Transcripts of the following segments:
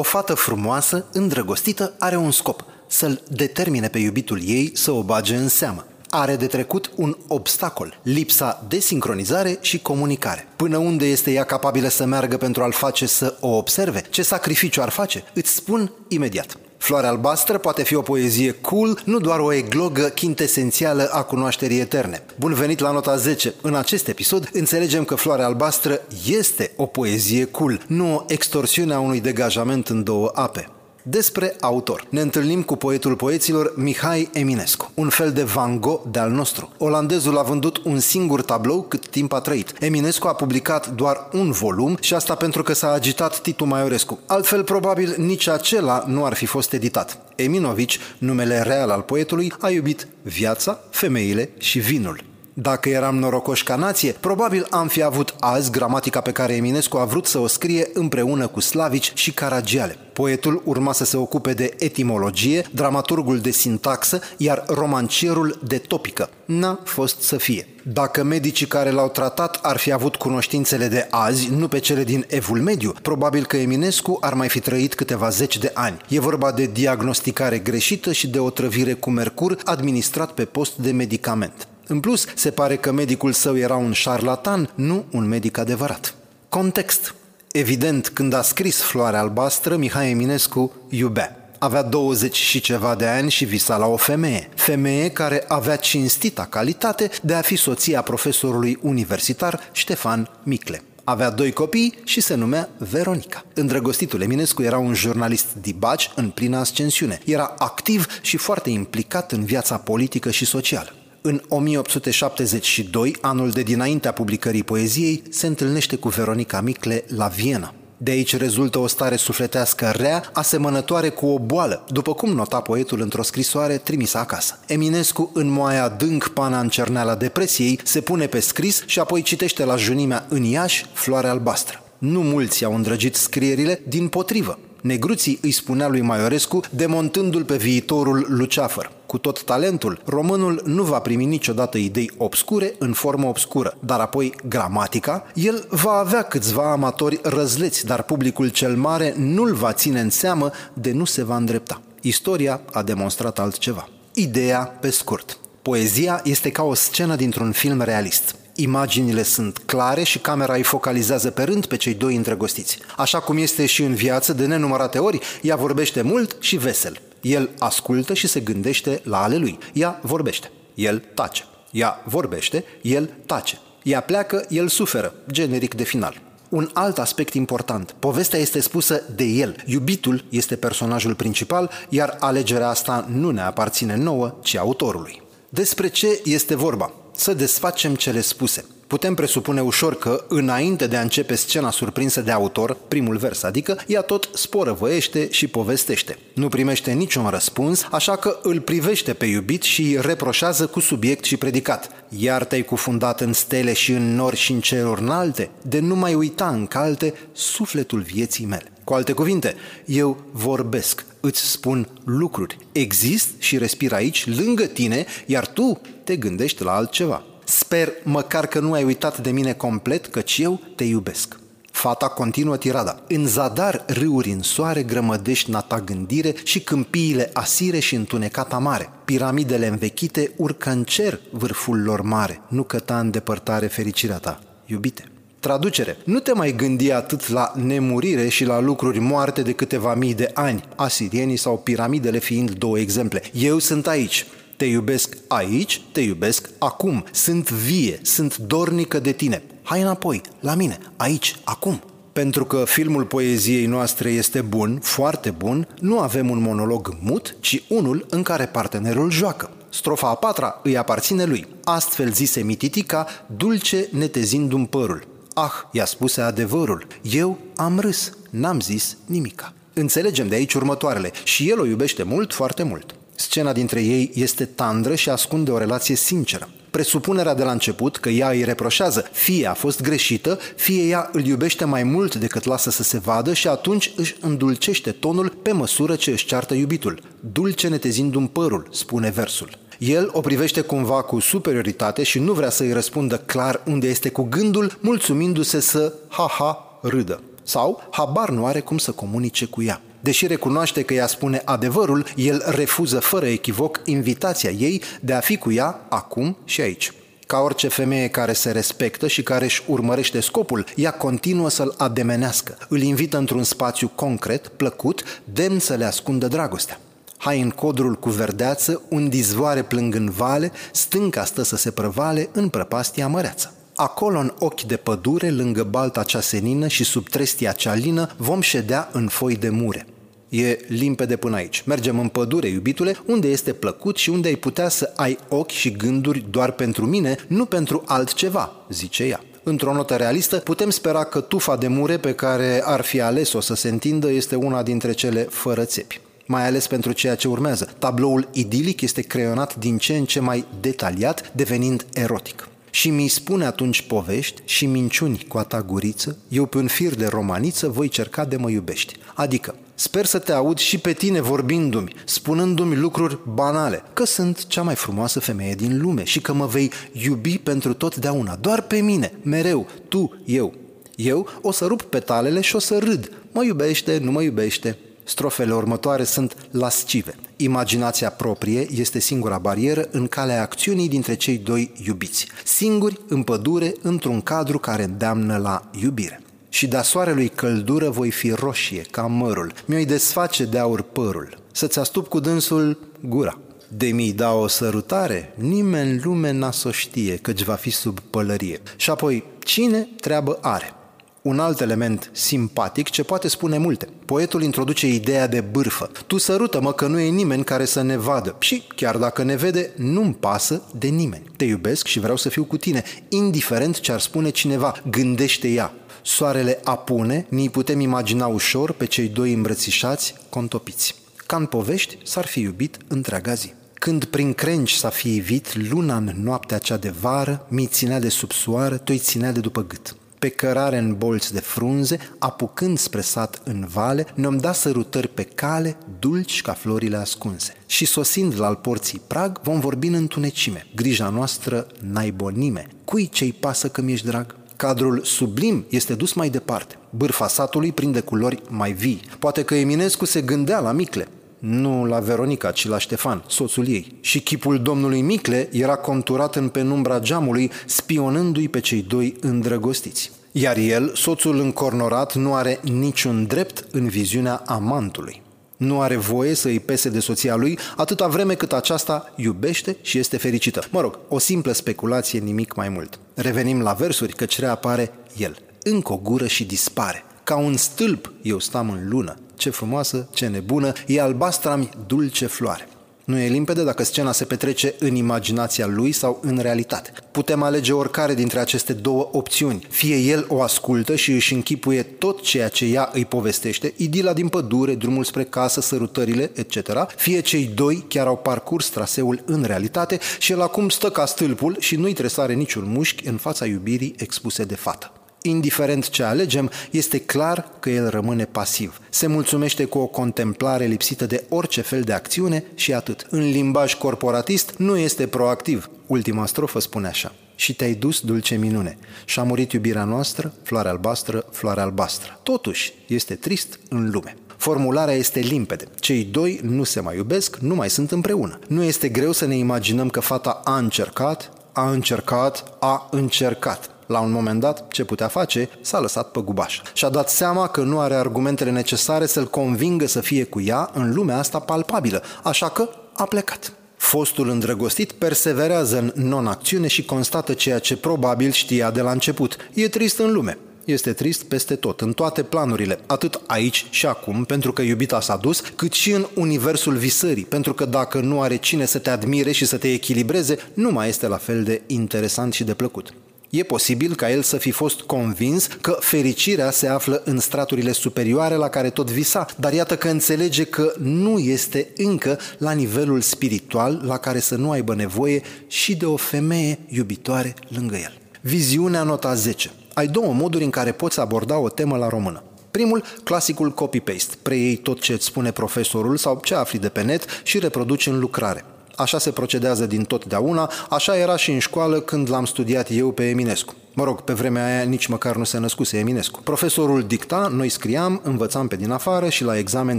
O fată frumoasă, îndrăgostită, are un scop, să-l determine pe iubitul ei să o bage în seamă. Are de trecut un obstacol, lipsa de sincronizare și comunicare. Până unde este ea capabilă să meargă pentru a-l face să o observe? Ce sacrificiu ar face? Îți spun imediat. Floarea albastră poate fi o poezie cool, nu doar o eglogă chintesențială a cunoașterii eterne. Bun venit la nota 10. În acest episod înțelegem că Floarea albastră este o poezie cool, nu o extorsiune a unui degajament în două ape. Despre autor. Ne întâlnim cu poetul poeților Mihai Eminescu, un fel de Van Gogh de-al nostru. Olandezul a vândut un singur tablou cât timp a trăit. Eminescu a publicat doar un volum și asta pentru că s-a agitat Titu Maiorescu. Altfel, probabil, nici acela nu ar fi fost editat. Eminovici, numele real al poetului, a iubit viața, femeile și vinul. Dacă eram norocoși ca nație, probabil am fi avut azi gramatica pe care Eminescu a vrut să o scrie împreună cu Slavici și Caragiale. Poetul urma să se ocupe de etimologie, dramaturgul de sintaxă, iar romancierul de topică. N-a fost să fie. Dacă medicii care l-au tratat ar fi avut cunoștințele de azi, nu pe cele din Evul Mediu, probabil că Eminescu ar mai fi trăit câteva zeci de ani. E vorba de diagnosticare greșită și de o trăvire cu mercur administrat pe post de medicament. În plus, se pare că medicul său era un șarlatan, nu un medic adevărat. Context. Evident, când a scris Floarea albastră, Mihai Eminescu iubea. Avea 20 și ceva de ani și visa la o femeie. Femeie care avea cinstita calitate de a fi soția profesorului universitar Ștefan Micle. Avea doi copii și se numea Veronica. Îndrăgostitul Eminescu era un jurnalist dibaci în plină ascensiune. Era activ și foarte implicat în viața politică și socială. În 1872, anul de dinaintea publicării poeziei, se întâlnește cu Veronica Micle la Viena. De aici rezultă o stare sufletească rea, asemănătoare cu o boală, după cum nota poetul într-o scrisoare trimisă acasă. Eminescu, în moaia adânc pana în cerneala depresiei, se pune pe scris și apoi citește la junimea în Iași floare albastră. Nu mulți au îndrăgit scrierile, din potrivă. Negruții îi spunea lui Maiorescu, demontându-l pe viitorul Luceafăr. Cu tot talentul, românul nu va primi niciodată idei obscure în formă obscură, dar apoi gramatica, el va avea câțiva amatori răzleți, dar publicul cel mare nu-l va ține în seamă de nu se va îndrepta. Istoria a demonstrat altceva. Ideea pe scurt. Poezia este ca o scenă dintr-un film realist. Imaginile sunt clare și camera îi focalizează pe rând pe cei doi îndrăgostiți. Așa cum este și în viață, de nenumărate ori, ea vorbește mult și vesel. El ascultă și se gândește la ale lui. Ea vorbește. El tace. Ea vorbește, el tace. Ea pleacă, el suferă. Generic de final. Un alt aspect important. Povestea este spusă de el. Iubitul este personajul principal, iar alegerea asta nu ne aparține nouă, ci autorului. Despre ce este vorba? Să desfacem cele spuse. Putem presupune ușor că, înainte de a începe scena surprinsă de autor, primul vers adică, ea tot sporăvăiește și povestește. Nu primește niciun răspuns, așa că îl privește pe iubit și îi reproșează cu subiect și predicat. Iar te-ai cufundat în stele și în nori și în ceruri înalte, de nu mai uita în calte sufletul vieții mele. Cu alte cuvinte, eu vorbesc, îți spun lucruri, exist și respir aici, lângă tine, iar tu te gândești la altceva. Sper măcar că nu ai uitat de mine complet, căci eu te iubesc. Fata continuă tirada. În zadar râuri în soare grămădești nata gândire și câmpiile asire și întunecata mare. Piramidele învechite urcă în cer vârful lor mare. Nu căta în depărtare fericirea ta, iubite. Traducere. Nu te mai gândi atât la nemurire și la lucruri moarte de câteva mii de ani, asirienii sau piramidele fiind două exemple. Eu sunt aici. Te iubesc aici, te iubesc acum. Sunt vie, sunt dornică de tine. Hai înapoi, la mine, aici, acum. Pentru că filmul poeziei noastre este bun, foarte bun, nu avem un monolog mut, ci unul în care partenerul joacă. Strofa a patra îi aparține lui. Astfel zise Mititica, dulce netezindu-mi părul. Ah, i-a spuse adevărul. Eu am râs, n-am zis nimica. Înțelegem de aici următoarele. Și el o iubește mult, foarte mult. Scena dintre ei este tandră și ascunde o relație sinceră. Presupunerea de la început că ea îi reproșează, fie a fost greșită, fie ea îl iubește mai mult decât lasă să se vadă și atunci își îndulcește tonul pe măsură ce își ceartă iubitul. Dulce netezind un părul, spune versul. El o privește cumva cu superioritate și nu vrea să-i răspundă clar unde este cu gândul, mulțumindu-se să ha-ha râdă. Sau habar nu are cum să comunice cu ea. Deși recunoaște că ea spune adevărul, el refuză fără echivoc invitația ei de a fi cu ea acum și aici. Ca orice femeie care se respectă și care își urmărește scopul, ea continuă să-l ademenească. Îl invită într-un spațiu concret, plăcut, demn să le ascundă dragostea. Hai în codrul cu verdeață, un dizvoare plâng în vale, stânca stă să se prăvale în prăpastia măreață. Acolo, în ochi de pădure, lângă balta cea senină și sub trestia cea lină, vom ședea în foi de mure. E limpede până aici. Mergem în pădure, iubitule, unde este plăcut și unde ai putea să ai ochi și gânduri doar pentru mine, nu pentru altceva, zice ea. Într-o notă realistă, putem spera că tufa de mure pe care ar fi ales-o să se întindă este una dintre cele fără țepi mai ales pentru ceea ce urmează. Tabloul idilic este creionat din ce în ce mai detaliat, devenind erotic. Și mi spune atunci povești și minciuni cu a ta guriță, eu pe un fir de romaniță voi cerca de mă iubești. Adică, sper să te aud și pe tine vorbindu-mi, spunându-mi lucruri banale, că sunt cea mai frumoasă femeie din lume și că mă vei iubi pentru totdeauna, doar pe mine, mereu, tu, eu. Eu o să rup petalele și o să râd. Mă iubește, nu mă iubește, Strofele următoare sunt lascive. Imaginația proprie este singura barieră în calea acțiunii dintre cei doi iubiți. Singuri, în pădure, într-un cadru care îndeamnă la iubire. Și de soarelui căldură voi fi roșie, ca mărul. Mi-o-i desface de aur părul. Să-ți astup cu dânsul gura. De mi da o sărutare, nimeni în lume n-a să știe, căci va fi sub pălărie. Și apoi, cine treabă are? Un alt element simpatic ce poate spune multe. Poetul introduce ideea de bârfă. Tu sărută-mă că nu e nimeni care să ne vadă. Și, chiar dacă ne vede, nu-mi pasă de nimeni. Te iubesc și vreau să fiu cu tine, indiferent ce ar spune cineva. Gândește ea. Soarele apune, ni putem imagina ușor pe cei doi îmbrățișați, contopiți. Ca în povești, s-ar fi iubit întreaga zi. Când prin crengi s-a fi ivit, luna în noaptea cea de vară, mi ținea de sub soară, toi ținea de după gât pe cărare în bolți de frunze, apucând spre sat în vale, ne-am dat sărutări pe cale, dulci ca florile ascunse. Și sosind la al porții prag, vom vorbi în întunecime. Grija noastră naibonime. Cui ce-i pasă că mi-ești drag? Cadrul sublim este dus mai departe. Bârfa satului prinde culori mai vii. Poate că Eminescu se gândea la Micle, nu la Veronica, ci la Ștefan, soțul ei. Și chipul domnului Micle era conturat în penumbra geamului, spionându-i pe cei doi îndrăgostiți. Iar el, soțul încornorat, nu are niciun drept în viziunea amantului. Nu are voie să îi pese de soția lui atâta vreme cât aceasta iubește și este fericită. Mă rog, o simplă speculație, nimic mai mult. Revenim la versuri, căci reapare el. Încă o gură și dispare. Ca un stâlp eu stam în lună, ce frumoasă, ce nebună, e albastra dulce floare. Nu e limpede dacă scena se petrece în imaginația lui sau în realitate. Putem alege oricare dintre aceste două opțiuni. Fie el o ascultă și își închipuie tot ceea ce ea îi povestește, idila din pădure, drumul spre casă, sărutările, etc. Fie cei doi chiar au parcurs traseul în realitate și el acum stă ca stâlpul și nu-i tresare niciun mușchi în fața iubirii expuse de fată. Indiferent ce alegem, este clar că el rămâne pasiv. Se mulțumește cu o contemplare lipsită de orice fel de acțiune și atât. În limbaj corporatist nu este proactiv. Ultima strofă spune așa. Și te-ai dus, dulce minune, și a murit iubirea noastră, floare albastră, floare albastră. Totuși, este trist în lume. Formularea este limpede. Cei doi nu se mai iubesc, nu mai sunt împreună. Nu este greu să ne imaginăm că fata a încercat, a încercat, a încercat la un moment dat, ce putea face, s-a lăsat pe gubaș. Și-a dat seama că nu are argumentele necesare să-l convingă să fie cu ea în lumea asta palpabilă, așa că a plecat. Fostul îndrăgostit perseverează în non-acțiune și constată ceea ce probabil știa de la început. E trist în lume. Este trist peste tot, în toate planurile, atât aici și acum, pentru că iubita s-a dus, cât și în universul visării, pentru că dacă nu are cine să te admire și să te echilibreze, nu mai este la fel de interesant și de plăcut. E posibil ca el să fi fost convins că fericirea se află în straturile superioare la care tot visa, dar iată că înțelege că nu este încă la nivelul spiritual la care să nu aibă nevoie și de o femeie iubitoare lângă el. Viziunea nota 10. Ai două moduri în care poți aborda o temă la română. Primul, clasicul copy-paste. Preiei tot ce îți spune profesorul sau ce afli de pe net și reproduci în lucrare. Așa se procedează din totdeauna, așa era și în școală când l-am studiat eu pe Eminescu. Mă rog, pe vremea aia nici măcar nu se născuse Eminescu. Profesorul dicta, noi scriam, învățam pe din afară și la examen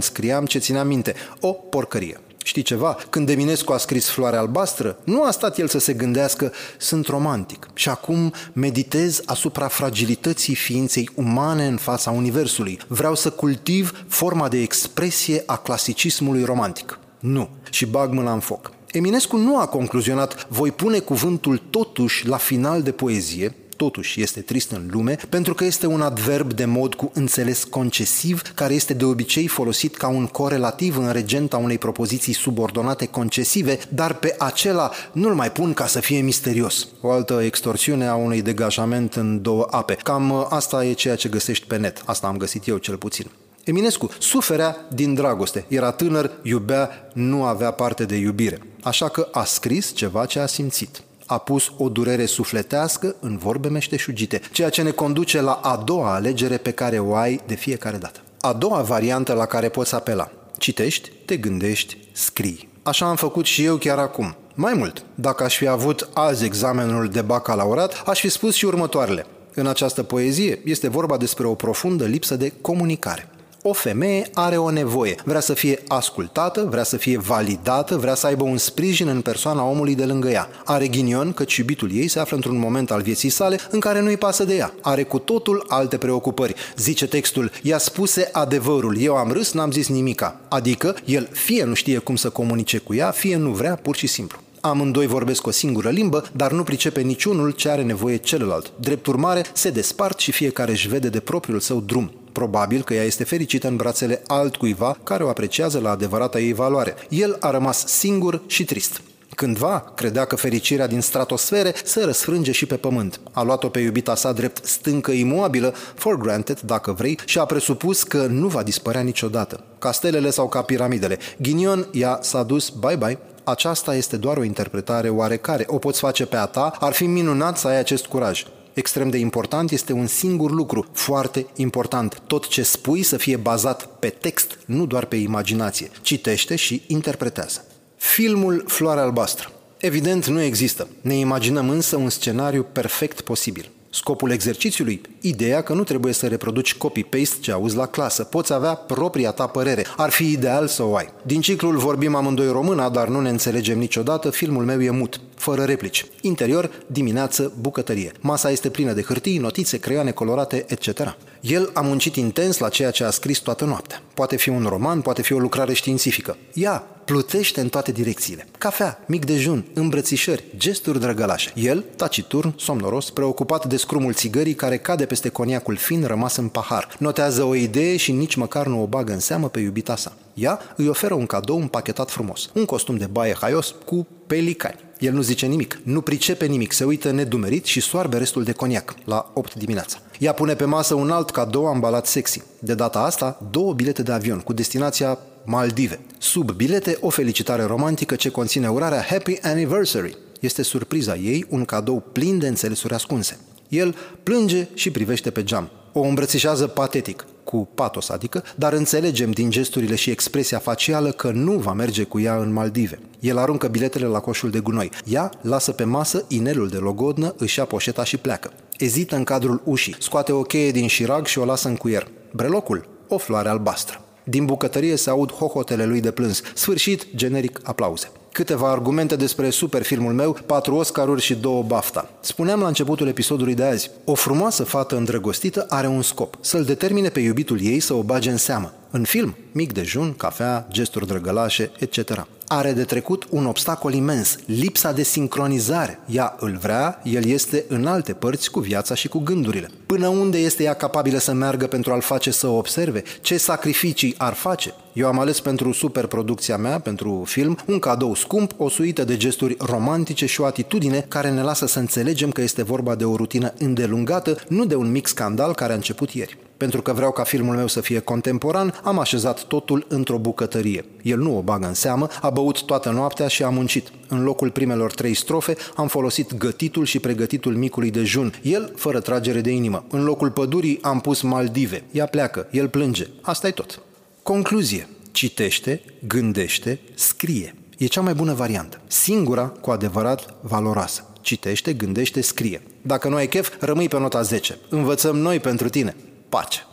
scriam ce țineam minte. O porcărie. Știi ceva? Când Eminescu a scris Floarea albastră, nu a stat el să se gândească, sunt romantic și acum meditez asupra fragilității ființei umane în fața Universului. Vreau să cultiv forma de expresie a clasicismului romantic. Nu. Și bag mâna în foc. Eminescu nu a concluzionat, voi pune cuvântul totuși la final de poezie, totuși este trist în lume, pentru că este un adverb de mod cu înțeles concesiv, care este de obicei folosit ca un corelativ în regenta unei propoziții subordonate concesive, dar pe acela nu-l mai pun ca să fie misterios. O altă extorsiune a unui degajament în două ape. Cam asta e ceea ce găsești pe net. Asta am găsit eu cel puțin. Eminescu suferea din dragoste. Era tânăr, iubea, nu avea parte de iubire. Așa că a scris ceva ce a simțit a pus o durere sufletească în vorbe meșteșugite, ceea ce ne conduce la a doua alegere pe care o ai de fiecare dată. A doua variantă la care poți apela. Citești, te gândești, scrii. Așa am făcut și eu chiar acum. Mai mult, dacă aș fi avut azi examenul de bacalaureat, aș fi spus și următoarele. În această poezie este vorba despre o profundă lipsă de comunicare. O femeie are o nevoie, vrea să fie ascultată, vrea să fie validată, vrea să aibă un sprijin în persoana omului de lângă ea. Are ghinion că iubitul ei se află într-un moment al vieții sale în care nu-i pasă de ea. Are cu totul alte preocupări. Zice textul, i-a spuse adevărul, eu am râs, n-am zis nimica. Adică, el fie nu știe cum să comunice cu ea, fie nu vrea, pur și simplu. Amândoi vorbesc o singură limbă, dar nu pricepe niciunul ce are nevoie celălalt. Drept urmare, se despart și fiecare își vede de propriul său drum. Probabil că ea este fericită în brațele altcuiva care o apreciază la adevărata ei valoare. El a rămas singur și trist. Cândva credea că fericirea din stratosfere se răsfrânge și pe pământ. A luat-o pe iubita sa drept stâncă imobilă, for granted, dacă vrei, și a presupus că nu va dispărea niciodată. Ca stelele sau ca piramidele. Ghinion ea s-a dus bye-bye. Aceasta este doar o interpretare oarecare. O poți face pe a ta, ar fi minunat să ai acest curaj extrem de important este un singur lucru, foarte important. Tot ce spui să fie bazat pe text, nu doar pe imaginație. Citește și interpretează. Filmul Floarea Albastră. Evident, nu există. Ne imaginăm însă un scenariu perfect posibil. Scopul exercițiului? Ideea că nu trebuie să reproduci copy-paste ce auzi la clasă. Poți avea propria ta părere. Ar fi ideal să o ai. Din ciclul vorbim amândoi româna, dar nu ne înțelegem niciodată. Filmul meu e mut, fără replici. Interior, dimineață, bucătărie. Masa este plină de hârtii, notițe, creioane colorate, etc. El a muncit intens la ceea ce a scris toată noaptea. Poate fi un roman, poate fi o lucrare științifică. Ea plutește în toate direcțiile. Cafea, mic dejun, îmbrățișări, gesturi drăgălașe. El, taciturn, somnoros, preocupat de scrumul țigării care cade peste coniacul fin rămas în pahar. Notează o idee și nici măcar nu o bagă în seamă pe iubita sa. Ea îi oferă un cadou împachetat frumos, un costum de baie haios cu pelicani. El nu zice nimic, nu pricepe nimic, se uită nedumerit și soarbe restul de coniac la 8 dimineața. Ea pune pe masă un alt cadou ambalat sexy. De data asta, două bilete de avion cu destinația Maldive. Sub bilete, o felicitare romantică ce conține urarea Happy Anniversary. Este surpriza ei un cadou plin de înțelesuri ascunse. El plânge și privește pe geam. O îmbrățișează patetic, cu patos adică, dar înțelegem din gesturile și expresia facială că nu va merge cu ea în Maldive. El aruncă biletele la coșul de gunoi. Ea lasă pe masă inelul de logodnă, își ia poșeta și pleacă. Ezită în cadrul ușii, scoate o cheie din șirag și o lasă în cuier. Brelocul, o floare albastră. Din bucătărie se aud hohotele lui de plâns. Sfârșit, generic, aplauze. Câteva argumente despre superfilmul meu, patru Oscaruri și două BAFTA. Spuneam la începutul episodului de azi, o frumoasă fată îndrăgostită are un scop, să-l determine pe iubitul ei să o bage în seamă. În film, mic dejun, cafea, gesturi drăgălașe, etc. Are de trecut un obstacol imens, lipsa de sincronizare. Ea îl vrea, el este în alte părți cu viața și cu gândurile. Până unde este ea capabilă să meargă pentru a-l face să observe? Ce sacrificii ar face? Eu am ales pentru superproducția mea, pentru film, un cadou scump, o suită de gesturi romantice și o atitudine care ne lasă să înțelegem că este vorba de o rutină îndelungată, nu de un mic scandal care a început ieri. Pentru că vreau ca filmul meu să fie contemporan, am așezat totul într-o bucătărie. El nu o bagă în seamă, a băut toată noaptea și a muncit. În locul primelor trei strofe am folosit gătitul și pregătitul micului dejun, el fără tragere de inimă. În locul pădurii am pus Maldive. Ea pleacă, el plânge. Asta e tot. Concluzie. Citește, gândește, scrie. E cea mai bună variantă. Singura cu adevărat valoroasă. Citește, gândește, scrie. Dacă nu ai chef, rămâi pe nota 10. Învățăm noi pentru tine. Pace!